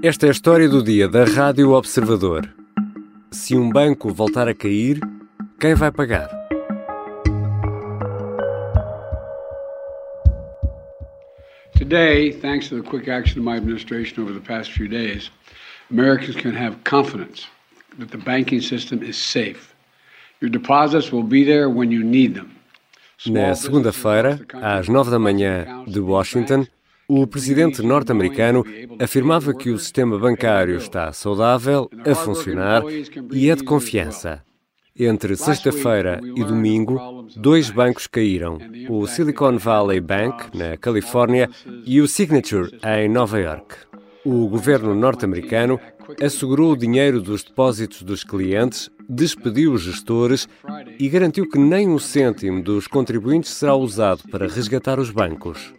Esta é a história do dia da Rádio Observador. Se um banco voltar a cair, quem vai pagar? Today, thanks to the quick action of my administration over the past few days, Americans can have confidence that the banking system is safe. Your deposits will be there when you need them. Na segunda-feira, às nove da manhã de Washington, o presidente norte-americano afirmava que o sistema bancário está saudável, a funcionar e é de confiança. Entre sexta-feira e domingo, dois bancos caíram: o Silicon Valley Bank, na Califórnia, e o Signature, em Nova York. O governo norte-americano assegurou o dinheiro dos depósitos dos clientes, despediu os gestores e garantiu que nem um cêntimo dos contribuintes será usado para resgatar os bancos.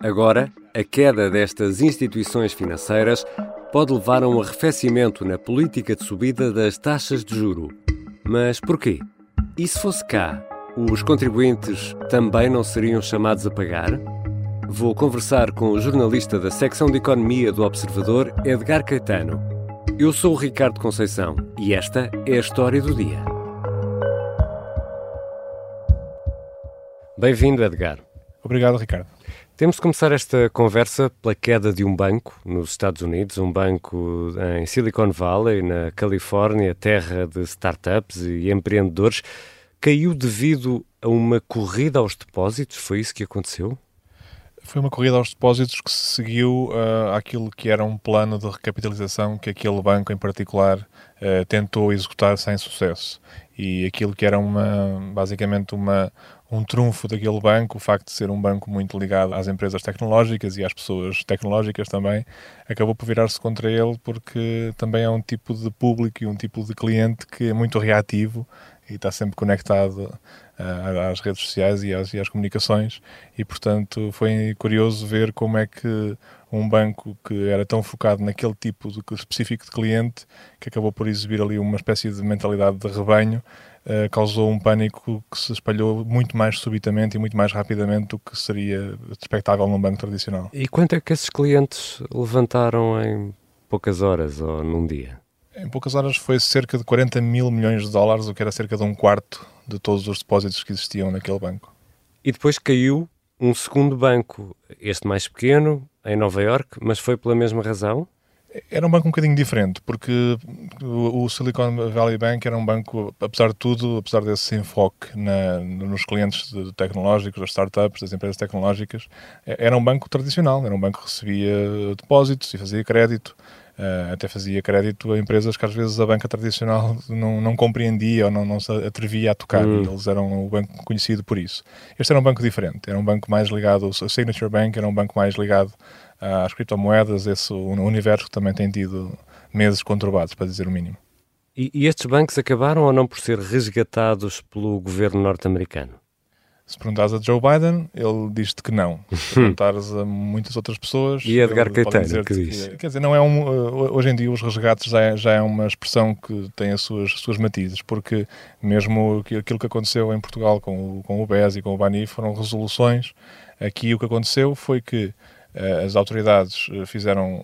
Agora, a queda destas instituições financeiras pode levar a um arrefecimento na política de subida das taxas de juro. Mas porquê? E se fosse cá, os contribuintes também não seriam chamados a pagar? Vou conversar com o jornalista da secção de Economia do Observador, Edgar Caetano. Eu sou o Ricardo Conceição e esta é a história do dia. Bem-vindo, Edgar. Obrigado, Ricardo. Temos de começar esta conversa pela queda de um banco nos Estados Unidos, um banco em Silicon Valley, na Califórnia, terra de startups e empreendedores. Caiu devido a uma corrida aos depósitos? Foi isso que aconteceu? Foi uma corrida aos depósitos que se seguiu uh, àquilo que era um plano de recapitalização que aquele banco em particular uh, tentou executar sem sucesso. E aquilo que era uma, basicamente uma, um trunfo daquele banco, o facto de ser um banco muito ligado às empresas tecnológicas e às pessoas tecnológicas também, acabou por virar-se contra ele porque também é um tipo de público e um tipo de cliente que é muito reativo e está sempre conectado às redes sociais e às, e às, comunicações e portanto foi curioso ver como é que um banco que era tão focado naquele tipo de, específico de cliente que acabou por exibir ali uma espécie de mentalidade de rebanho uh, causou um pânico que se espalhou muito mais subitamente e muito mais rapidamente do que seria expectável num banco tradicional. E quanto é que esses clientes levantaram em poucas horas ou num dia? Em poucas horas foi cerca de 40 mil milhões de dólares, o que era cerca de um quarto de todos os depósitos que existiam naquele banco. E depois caiu um segundo banco, este mais pequeno, em Nova York, mas foi pela mesma razão? Era um banco um bocadinho diferente, porque o Silicon Valley Bank era um banco, apesar de tudo, apesar desse enfoque na, nos clientes tecnológicos, das startups, das empresas tecnológicas, era um banco tradicional, era um banco que recebia depósitos e fazia crédito, Uh, até fazia crédito a empresas que às vezes a banca tradicional não, não compreendia ou não, não se atrevia a tocar. Hum. Eles eram o banco conhecido por isso. Este era um banco diferente, era um banco mais ligado, o Signature Bank era um banco mais ligado às criptomoedas, esse universo que também tem tido meses conturbados, para dizer o mínimo. E, e estes bancos acabaram ou não por ser resgatados pelo governo norte-americano? Se perguntares a Joe Biden, ele diz-te que não. Se perguntares a muitas outras pessoas. E Edgar Caetano, que diz? Que, quer dizer, não é um, uh, hoje em dia os resgates já é, já é uma expressão que tem as suas, suas matizes, porque mesmo aquilo que aconteceu em Portugal com o, com o BES e com o BANI foram resoluções. Aqui o que aconteceu foi que uh, as autoridades uh, fizeram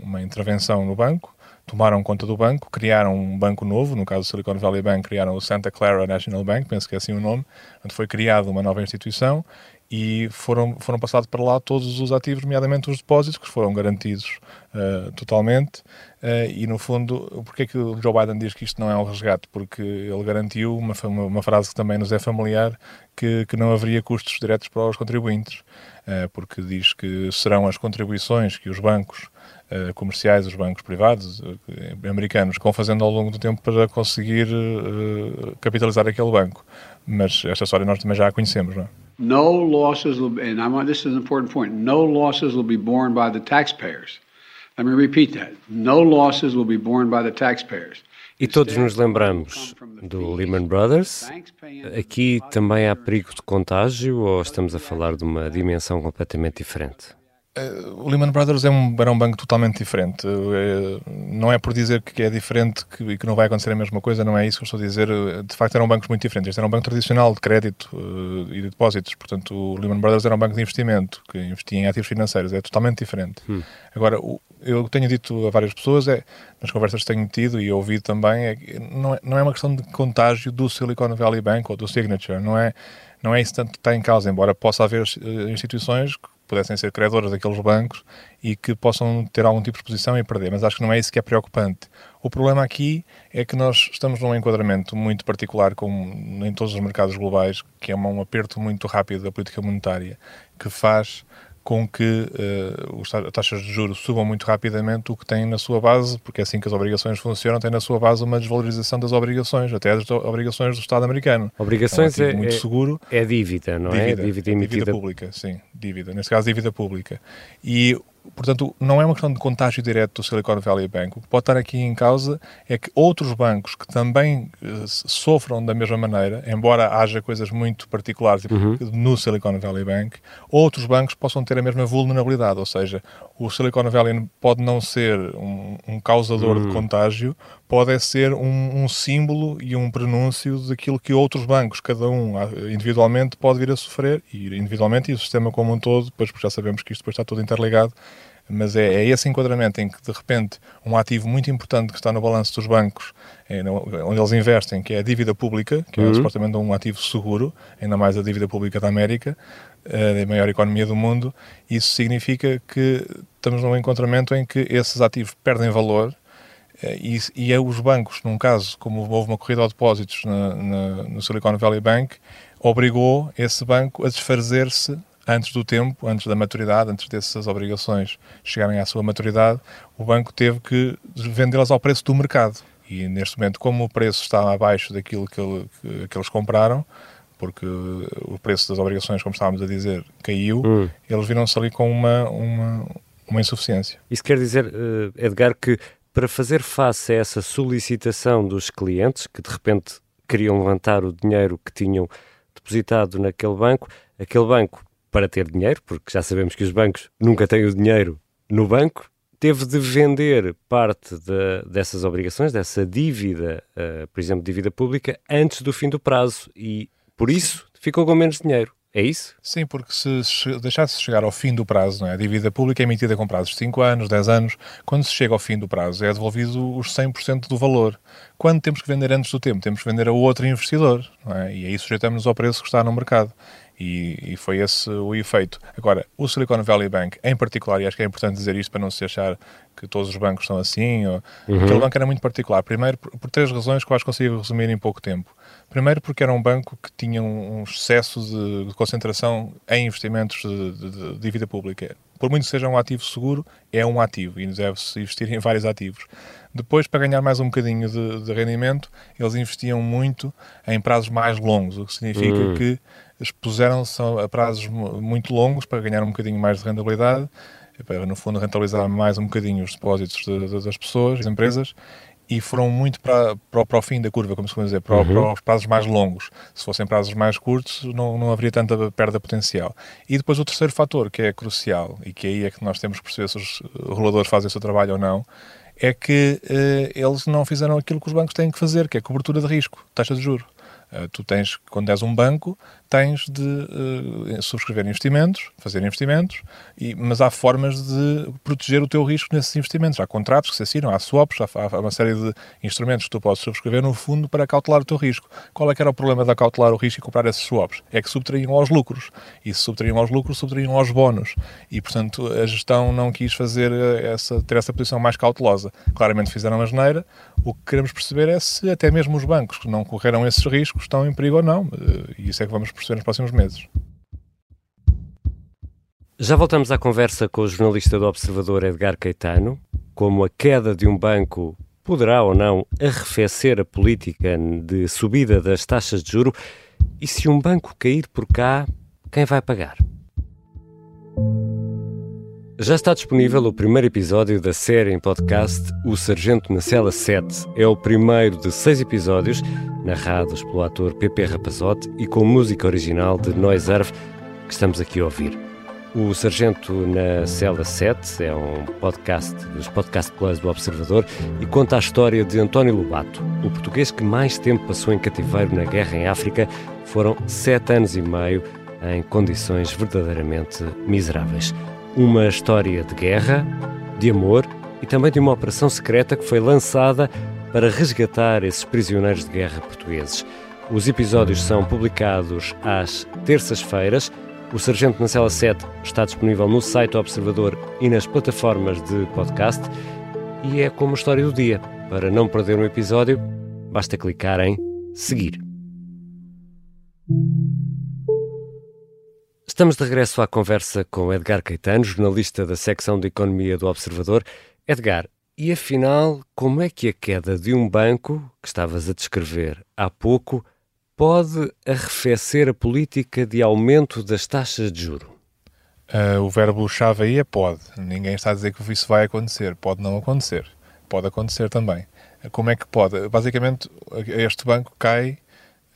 uma intervenção no banco, tomaram conta do banco, criaram um banco novo, no caso do Silicon Valley Bank, criaram o Santa Clara National Bank, penso que é assim o nome, onde foi criada uma nova instituição e foram, foram passados para lá todos os ativos, nomeadamente os depósitos, que foram garantidos uh, totalmente. Uh, e, no fundo, porque é que o Joe Biden diz que isto não é um resgate? Porque ele garantiu uma, uma, frase que também nos é familiar, que, que não haveria custos diretos para os contribuintes, uh, porque diz que serão as contribuições que os bancos uh, comerciais, os bancos privados uh, americanos, vão fazendo ao longo do tempo para conseguir uh, capitalizar aquele banco. Mas esta história nós também já a conhecemos, não é? No losses will and I want, this is an important point, no losses will be borne by the taxpayers. Let me repeat that. No losses will be borne by the taxpayers. E todos nos lembramos do Lehman Brothers. Aqui também há perigo de contágio ou estamos a falar de uma dimensão completamente diferente? Uh, o Lehman Brothers é um, era um banco totalmente diferente. Uh, não é por dizer que é diferente e que, que, não vai acontecer a mesma coisa, não é isso que eu estou a dizer. Uh, de facto, eram bancos muito diferentes. Este era um banco tradicional de crédito e de depósitos. Portanto, o Lehman Brothers era um banco de investimento que investia em ativos financeiros. É totalmente diferente. Hum. Agora, o, eu tenho dito a várias pessoas, é, nas conversas que tenho tido e ouvido também, é, não, é, não é uma questão de contágio do Silicon Valley Bank ou do Signature, não é, não é isso tanto que está em causa, embora possa haver eh, instituições que pudessem ser criadoras daqueles bancos e que possam ter algum tipo de exposição e perder, mas acho que não é isso que é preocupante. O problema aqui é que nós estamos num enquadramento muito particular com, em todos os mercados globais, que é um aperto muito rápido da política monetária, que faz com que uh, as taxas de juros subam muito rapidamente, o que tem na sua base, porque é assim que as obrigações funcionam, tem na sua base uma desvalorização das obrigações, até das obrigações do Estado americano. Obrigações é, um é muito é, seguro. É dívida, não dívida, é? Dívida, emitida. Dívida pública, sim, dívida. Neste caso, dívida pública. E portanto, não é uma questão de contágio direto do Silicon Valley Bank. O que pode estar aqui em causa é que outros bancos que também uh, sofram da mesma maneira, embora haja coisas muito particulares uhum. no Silicon Valley Bank, outros bancos possam ter a mesma vulnerabilidade. Ou seja, o Silicon Valley pode não ser um, um causador uhum. de contágio, pode é ser um, um, símbolo e um prenúncio daquilo que outros bancos, cada um ah, individualmente, pode vir a sofrer, e individualmente e o sistema como um todo, depois porque já sabemos que isto depois está tudo interligado, mas é, é, esse enquadramento em que, de repente, um ativo muito importante que está no balanço dos bancos, é, onde eles investem, que é a dívida pública, que é uhum. é supostamente um ativo seguro, ainda mais a dívida pública da América, eh, a maior economia do mundo, isso significa que estamos num encontramento em que esses ativos perdem valor e, e é os bancos, num caso, como houve uma corrida de depósitos na, na, no Silicon Valley Bank, obrigou esse banco a desfazer-se antes do tempo, antes da maturidade, antes dessas obrigações chegarem à sua maturidade, o banco teve que vendê-las ao preço do mercado. E neste momento, como o preço está abaixo daquilo que, ele, que, que eles compraram, porque o preço das obrigações, como estávamos a dizer, caiu, hum. eles viram-se ali com uma, uma, uma insuficiência. Isso quer dizer, eh, Edgar, que para fazer face a essa solicitação dos clientes, que de repente queriam levantar o dinheiro que tinham depositado naquele banco, aquele banco, para ter dinheiro, porque já sabemos que os bancos nunca têm o dinheiro no banco, teve de vender parte de, dessas obrigações, dessa dívida, uh, por exemplo, dívida pública, antes do fim do prazo e, por isso, ficou com menos dinheiro. É isso? Sim, porque se deixasse chegar ao fim do prazo, não é? a dívida pública é emitida com prazos de 5 anos, 10 anos, quando se chega ao fim do prazo é devolvido os 100% do valor. Quando temos que vender antes do tempo? Temos que vender a outro investidor, é? e aí sujeitamos ao preço que está no mercado. E, e, foi esse o efeito. Agora, o Silicon Valley Bank, em particular, e acho que é importante dizer isto para não se achar que todos os bancos são assim, ou, uhum. aquele banco era muito particular. Primeiro, por, por três razões que eu acho que consigo resumir em pouco tempo. Primeiro, porque era um banco que tinha um, excesso de, de, concentração em investimentos de, de, de, dívida pública. Por muito que seja um ativo seguro, é um ativo e deve-se investir em vários ativos. Depois, para ganhar mais um bocadinho de, rendimento, eles investiam muito em prazos mais longos, o que significa uhum. que expuseram-se a prazos muito longos para ganhar um bocadinho mais de rentabilidade, para, no fundo, rentabilizar mais um bocadinho os depósitos de, de, das pessoas, das empresas, e foram muito para, para, para, o fim da curva, como se dizer, para, uhum. para, os prazos mais longos. Se fossem prazos mais curtos, não, não haveria tanta perda potencial. E depois o terceiro fator, que é crucial, e que aí é que nós temos que perceber se os reguladores fazem o seu trabalho ou não, é que eh, eles não fizeram aquilo que os bancos têm que fazer, que é cobertura de risco, taxa de juro. Uh, tu tens, quando és um banco, tens de uh, subscrever investimentos, fazer investimentos, e, mas há formas de proteger o teu risco nesses investimentos. Há contratos que se assinam, há swaps, há, há uma série de instrumentos que tu podes subscrever no fundo para cautelar o teu risco. Qual é que era o problema de cautelar o risco e comprar esses swaps? É que subtraíam aos lucros. E se subtraíam aos lucros, subtraíam aos bónus. E, portanto, a gestão não quis fazer eh, essa, ter essa posição mais cautelosa. Claramente fizeram a geneira. O que queremos perceber é se até mesmo os bancos que não correram esses riscos estão em perigo ou não. E isso é que vamos perceber nos próximos meses. Já voltamos à conversa com o jornalista do Observador Edgar Caetano, como a queda de um banco poderá ou não arrefecer a política de subida das taxas de juro e se um banco cair por cá, quem vai pagar? Já está disponível o primeiro episódio da série em podcast O Sargento na Cela 7. É o primeiro de seis episódios, narrados pelo ator Pepe Rapazote e com música original de Noise Earth, que estamos aqui a ouvir. O Sargento na Cela 7 é um podcast dos Podcast Plus do Observador e conta a história de António Lobato, o português que mais tempo passou em cativeiro na guerra em África. Foram sete anos e meio em condições verdadeiramente miseráveis. Uma história de guerra, de amor e também de uma operação secreta que foi lançada para resgatar esses prisioneiros de guerra portugueses. Os episódios são publicados às terças-feiras. O Sargento na Cela 7 está disponível no site do Observador e nas plataformas de podcast. E é como a história do dia. Para não perder um episódio, basta clicar em seguir. Estamos de regresso à conversa com Edgar Caetano, jornalista da secção de Economia do Observador. Edgar, e afinal, como é que a queda de um banco, que estavas a descrever há pouco, pode arrefecer a política de aumento das taxas de juro? Uh, o verbo-chave aí é pode. Ninguém está a dizer que isso vai acontecer. Pode não acontecer. Pode acontecer também. Como é que pode? Basicamente, este banco cai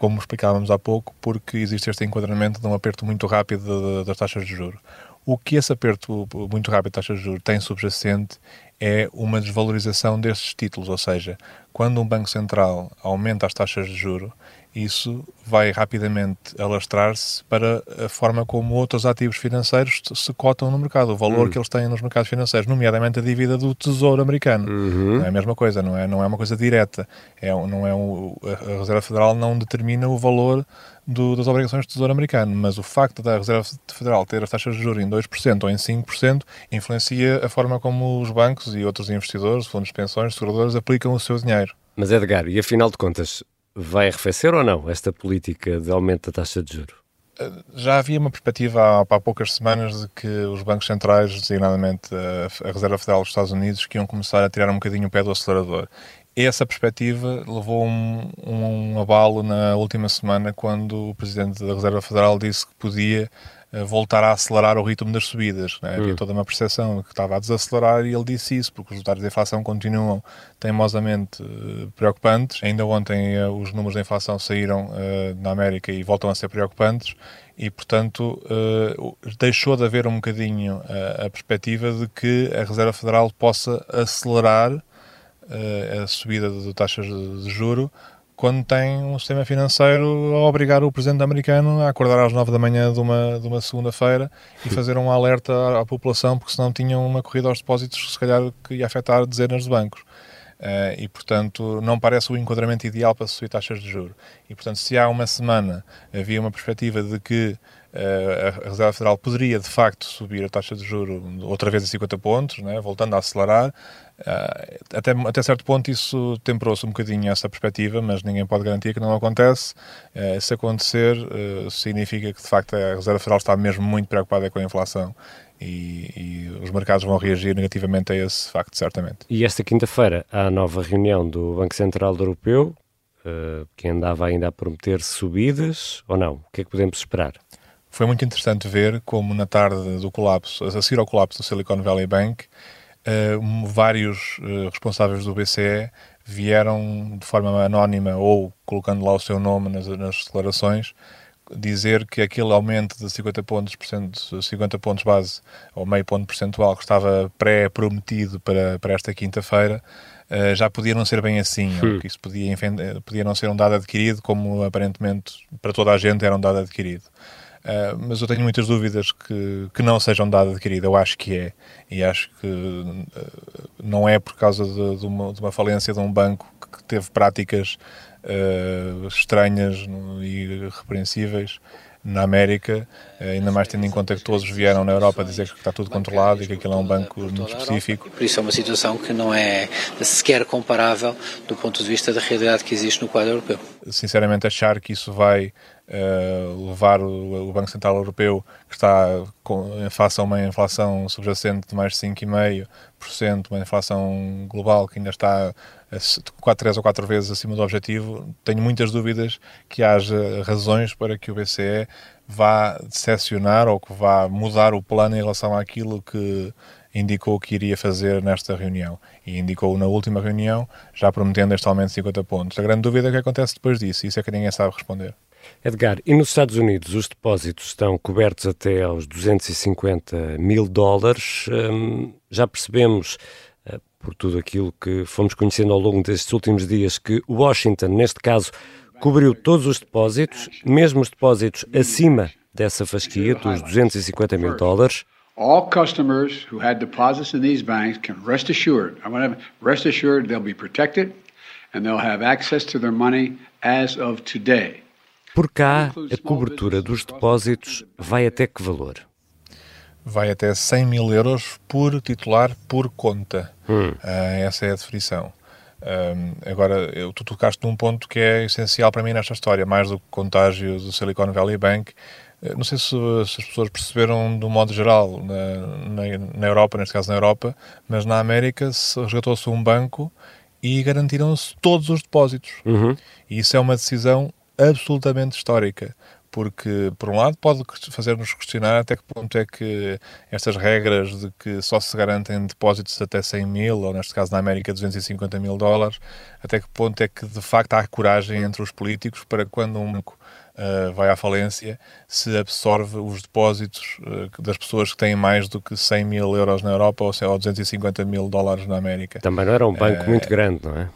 como explicávamos há pouco, porque existe este enquadramento de um aperto muito rápido das taxas de juros. O que esse aperto muito rápido de taxas de juros tem subjacente é uma desvalorização destes títulos, ou seja, quando um Banco Central aumenta as taxas de juro, isso vai rapidamente alastrar-se para a forma como outros ativos financeiros se cotam no mercado, o valor uhum. que eles têm nos mercados financeiros, nomeadamente a dívida do Tesouro Americano. Uhum. Não é a mesma coisa, não é, não é uma coisa direta. É, não é um, a Reserva Federal não determina o valor do, das obrigações do Tesouro Americano, mas o facto da Reserva Federal ter as taxas de juros em 2% ou em 5% influencia a forma como os bancos e outros investidores, fundos de pensões, seguradores aplicam o seu dinheiro. Mas Edgar, e afinal de contas, vai arrefecer ou não esta política de aumento da taxa de juros? Eh, já havia uma perspectiva há, há poucas semanas de que os bancos centrais, designadamente a, a Reserva Federal dos Estados Unidos, que iam começar a tirar um bocadinho o pé do acelerador. Essa perspectiva levou um, um abalo na última semana quando o Presidente da Reserva Federal disse que podia voltar a acelerar o ritmo das subidas. Né? Havia hum. toda uma percepção que estava a desacelerar e ele disse isso, porque os dados de inflação continuam teimosamente uh, preocupantes. Ainda ontem uh, os números de inflação saíram na América e voltam a ser preocupantes e, portanto, deixou de haver um bocadinho a perspectiva de que a Reserva Federal possa acelerar a subida de taxas de juro quando tem um sistema financeiro a obrigar o presidente americano a acordar às nove da manhã de uma, de uma segunda-feira e fazer um alerta à, à, população, porque senão tinham uma corrida aos depósitos, se calhar que ia afetar dezenas de bancos. Uh, e, portanto, não parece o enquadramento ideal para subir taxas de juros. E, portanto, se há uma semana havia uma perspectiva de que uh, a Reserva Federal poderia, de facto, subir a taxa de juros outra vez a 50 pontos, né, voltando a acelerar, Uh, até, até certo ponto isso temperou-se um bocadinho essa perspectiva, mas ninguém pode garantir que não acontece. Uh, se acontecer, uh, significa que de facto a Reserva Federal está mesmo muito preocupada com a inflação e, e, os mercados vão reagir negativamente a esse facto, certamente. E esta quinta-feira há a nova reunião do Banco Central Europeu, que andava ainda a prometer subidas ou não? O que é que podemos esperar? Foi muito interessante ver como na tarde do colapso, a seguir ao colapso do Silicon Valley Bank, uh, vários uh, responsáveis do BCE vieram de forma anónima ou colocando lá o seu nome nas, nas declarações dizer que aquele aumento de 50 pontos, 50 pontos base ou meio ponto percentual que estava pré-prometido para, para esta quinta-feira uh, já podia não ser bem assim, hum. que isso podia, podia não ser um dado adquirido como aparentemente para toda a gente era um dado adquirido. Uh, mas eu tenho muitas dúvidas que, que não sejam dado adquirido. Eu acho que é. E acho que uh, não é por causa de, de, uma, de, uma, falência de um banco que teve práticas uh, estranhas e repreensíveis na América, ainda mais tendo em conta que todos vieram na Europa dizer que está tudo controlado e que aquilo é um banco muito específico. Por isso é uma situação que não é sequer comparável do ponto de vista da realidade que existe no quadro europeu. Sinceramente, achar que isso vai uh, levar o, o, Banco Central Europeu, que está com, face a uma inflação subjacente de mais de 5,5%, uma inflação global que ainda está quatro, três ou quatro vezes acima do objetivo, tenho muitas dúvidas que haja razões para que o BCE vá decepcionar ou que vá mudar o plano em relação àquilo que indicou que iria fazer nesta reunião. E indicou na última reunião, já prometendo este aumento de 50 pontos. A grande dúvida é o que acontece depois disso, isso é que ninguém sabe responder. Edgar, e nos Estados Unidos os depósitos estão cobertos até aos 250 mil dólares. Hum, já percebemos por tudo aquilo que fomos conhecendo ao longo destes últimos dias, que Washington, neste caso, cobriu todos os depósitos, mesmo os depósitos acima dessa fasquia dos 250 mil dólares. all customers who had deposits in these banks can rest assured, I want to rest assured they'll be protected and they'll have access to their money as of today. Por cá, a cobertura dos depósitos vai até que valor? Vai até 100 mil euros por titular por conta. Hum. Uh, essa é a definição. Um, agora, eu, tu tocaste num ponto que é essencial para mim nesta história, mais do que o contágio do Silicon Valley Bank. Eh, não sei se, se, as pessoas perceberam de um modo geral na, na, na, Europa, neste caso na Europa, mas na América resgatou-se um banco e garantiram-se todos os depósitos. Uhum. E isso é uma decisão absolutamente histórica porque, por um lado, pode fazer-nos questionar até que ponto é que estas regras de que só se garantem depósitos até 100 mil, ou neste caso na América 250 mil dólares, até que ponto é que de facto há coragem entre os políticos para quando um banco uh, vai à falência, se absorve os depósitos uh, das pessoas que têm mais do que 100 mil euros na Europa ou, ou 250 mil dólares na América. Também não era um banco uh, muito grande, não é?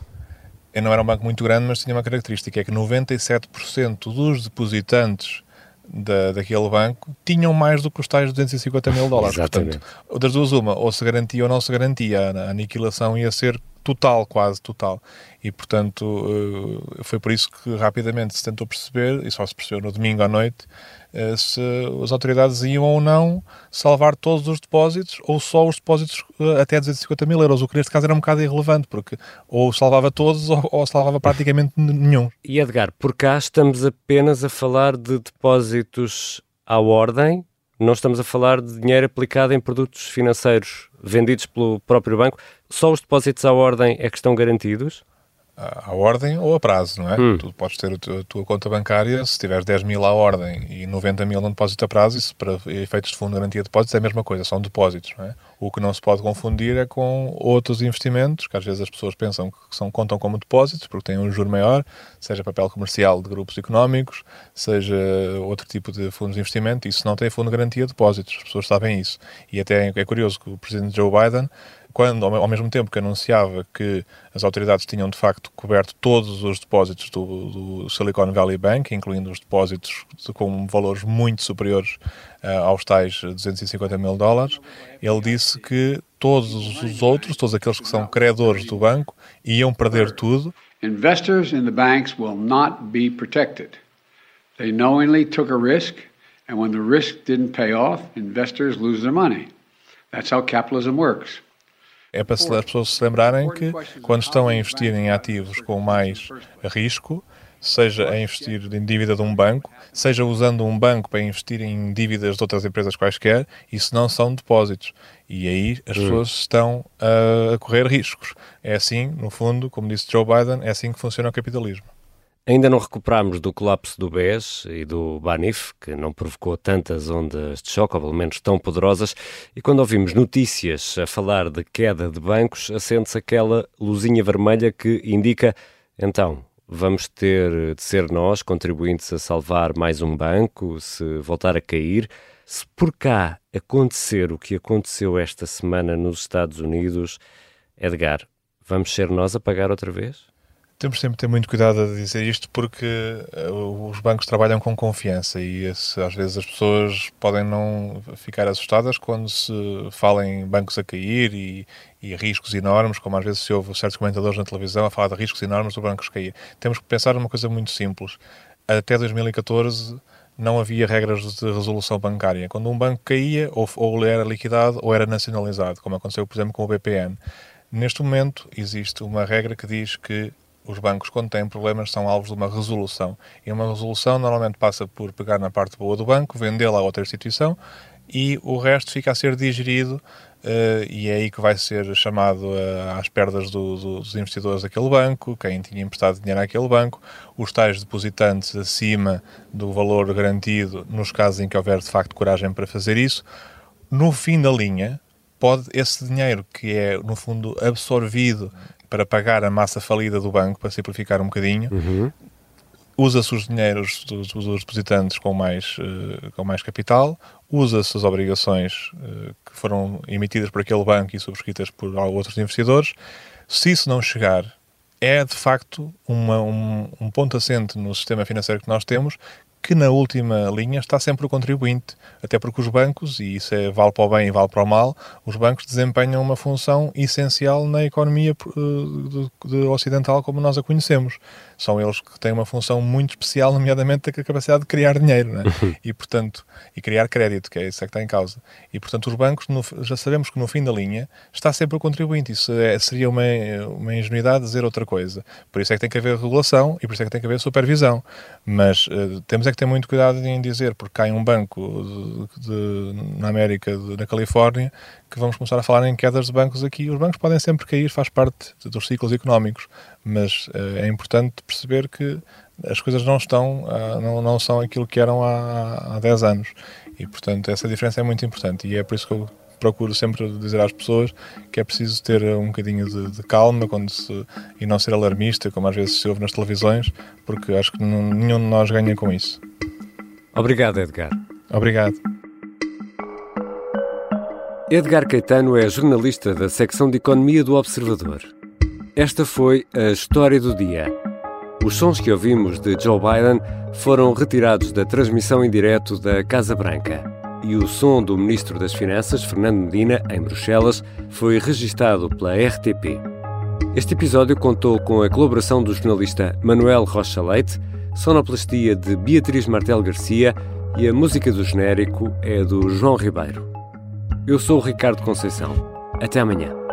Não era um banco muito grande, mas tinha uma característica, é que 97% dos depositantes da, daquele banco tinham mais do que os tais 250 mil dólares. Exatamente. Portanto, das duas uma, ou se garantia ou não se garantia, a aniquilação ia ser total, quase total. E, portanto, eh, foi por isso que rapidamente se tentou perceber, e só se percebeu no domingo à noite, eh, se as autoridades iam ou não salvar todos os depósitos ou só os depósitos eh, até 250 mil euros, o que neste caso era um bocado irrelevante, porque ou salvava todos ou, salvava praticamente nenhum. E Edgar, por cá estamos apenas a falar de depósitos à ordem, não estamos a falar de dinheiro aplicado em produtos financeiros vendidos pelo próprio banco. Só os depósitos à ordem é que estão garantidos? À ordem ou a prazo, não é? Hum. Tu podes ter a tua conta bancária, se tiveres 10 mil à ordem e 90 mil no depósito a prazo, isso para efeitos de fundo de garantia de depósitos é a mesma coisa, são depósitos, não é? O que não se pode confundir é com outros investimentos, que às vezes as pessoas pensam que são, contam como depósitos, porque têm um juro maior, seja papel comercial de grupos económicos, seja outro tipo de fundos de investimento, isso não tem fundo de garantia de depósitos, as pessoas sabem isso. E até é curioso que o presidente Joe Biden quando, ao mesmo tempo que anunciava que as autoridades tinham de facto coberto todos os depósitos do, do Silicon Valley Bank, incluindo os depósitos de, com valores muito superiores uh, aos tais 250 mil dólares, ele disse que todos os outros, todos aqueles que são credores do banco, iam perder tudo. Investors in the banks will not be protected. They knowingly took a risk, and when the risk didn't pay off, investors lose their money. That's how capitalism works é para as pessoas se lembrarem que quando estão a investir em ativos com mais risco, seja a investir em dívida de um banco, seja usando um banco para investir em dívidas de outras empresas quaisquer, isso não são depósitos. E aí as hum. pessoas estão a correr riscos. É assim, no fundo, como disse Joe Biden, é assim que funciona o capitalismo. Ainda não recuperamos do colapso do BES e do Banif, que não provocou tantas ondas de choque, ou pelo menos tão poderosas, e quando ouvimos notícias a falar de queda de bancos, acende-se aquela luzinha vermelha que indica, então, vamos ter de ser nós, contribuintes, a salvar mais um banco, se voltar a cair. Se por cá acontecer o que aconteceu esta semana nos Estados Unidos, Edgar, vamos ser nós a pagar outra vez? Temos sempre de ter muito cuidado a dizer isto porque uh, os bancos trabalham com confiança e às vezes as pessoas podem não ficar assustadas quando se fala em bancos a cair e, e riscos enormes, como às vezes se ouve certos comentadores na televisão a falar de riscos enormes do bancos cair. Temos que pensar numa coisa muito simples. Até 2014 não havia regras de resolução bancária. Quando um banco caía, ou, ou era liquidado ou era nacionalizado, como aconteceu, por exemplo, com o BPN. Neste momento, existe uma regra que diz que os bancos, quando têm problemas, são alvos de uma resolução. E uma resolução normalmente passa por pegar na parte boa do banco, vendê-la a outra instituição e o resto fica a ser digerido uh, e é aí que vai ser chamado uh, às perdas do, do, dos investidores daquele banco, quem tinha emprestado dinheiro àquele banco, os tais depositantes acima do valor garantido, nos casos em que houver de facto coragem para fazer isso. No fim da linha, pode esse dinheiro que é, no fundo, absorvido para pagar a massa falida do banco, para simplificar um bocadinho, uhum. usa-se os dinheiros dos, dos, depositantes com mais, uh, com mais capital, usa-se as obrigações uh, que foram emitidas por aquele banco e subscritas por outros investidores. Se isso não chegar, é de facto uma, um, um ponto assente no sistema financeiro que nós temos que na última linha está sempre o contribuinte, até porque os bancos, e isso é, vale para o bem e vale para o mal, os bancos desempenham uma função essencial na economia uh, de, de ocidental como nós a conhecemos. São eles que têm uma função muito especial, nomeadamente a capacidade de criar dinheiro, né? e portanto, e criar crédito, que é isso que está em causa. E portanto, os bancos, no, já sabemos que no fim da linha está sempre o contribuinte. Isso é, seria uma, uma ingenuidade dizer outra coisa. Por isso é que tem que haver regulação e por isso é que tem que haver supervisão. Mas uh, temos é que ter muito cuidado em dizer, porque cai um banco de, de, na América, de, na Califórnia, que vamos começar a falar em quedas de bancos aqui. Os bancos podem sempre cair, faz parte dos ciclos económicos, mas uh, é importante perceber que as coisas não estão, uh, não, não são aquilo que eram há, há 10 anos. E, portanto, essa diferença é muito importante e é por isso que eu procuro sempre dizer às pessoas que é preciso ter um bocadinho de, de calma quando se, e não ser alarmista, como às vezes se ouve nas televisões, porque acho que nenhum de nós ganha com isso. Obrigado, Edgar. Obrigado. Edgar Caetano é jornalista da secção de Economia do Observador. Esta foi a história do dia. Os sons que ouvimos de Joe Biden foram retirados da transmissão em direto da Casa Branca e o som do Ministro das Finanças, Fernando Medina, em Bruxelas, foi registado pela RTP. Este episódio contou com a colaboração do jornalista Manuel Rocha Leite, sonoplastia de Beatriz Martel Garcia e a música do genérico é do João Ribeiro. Eu sou o Ricardo Conceição. Até amanhã.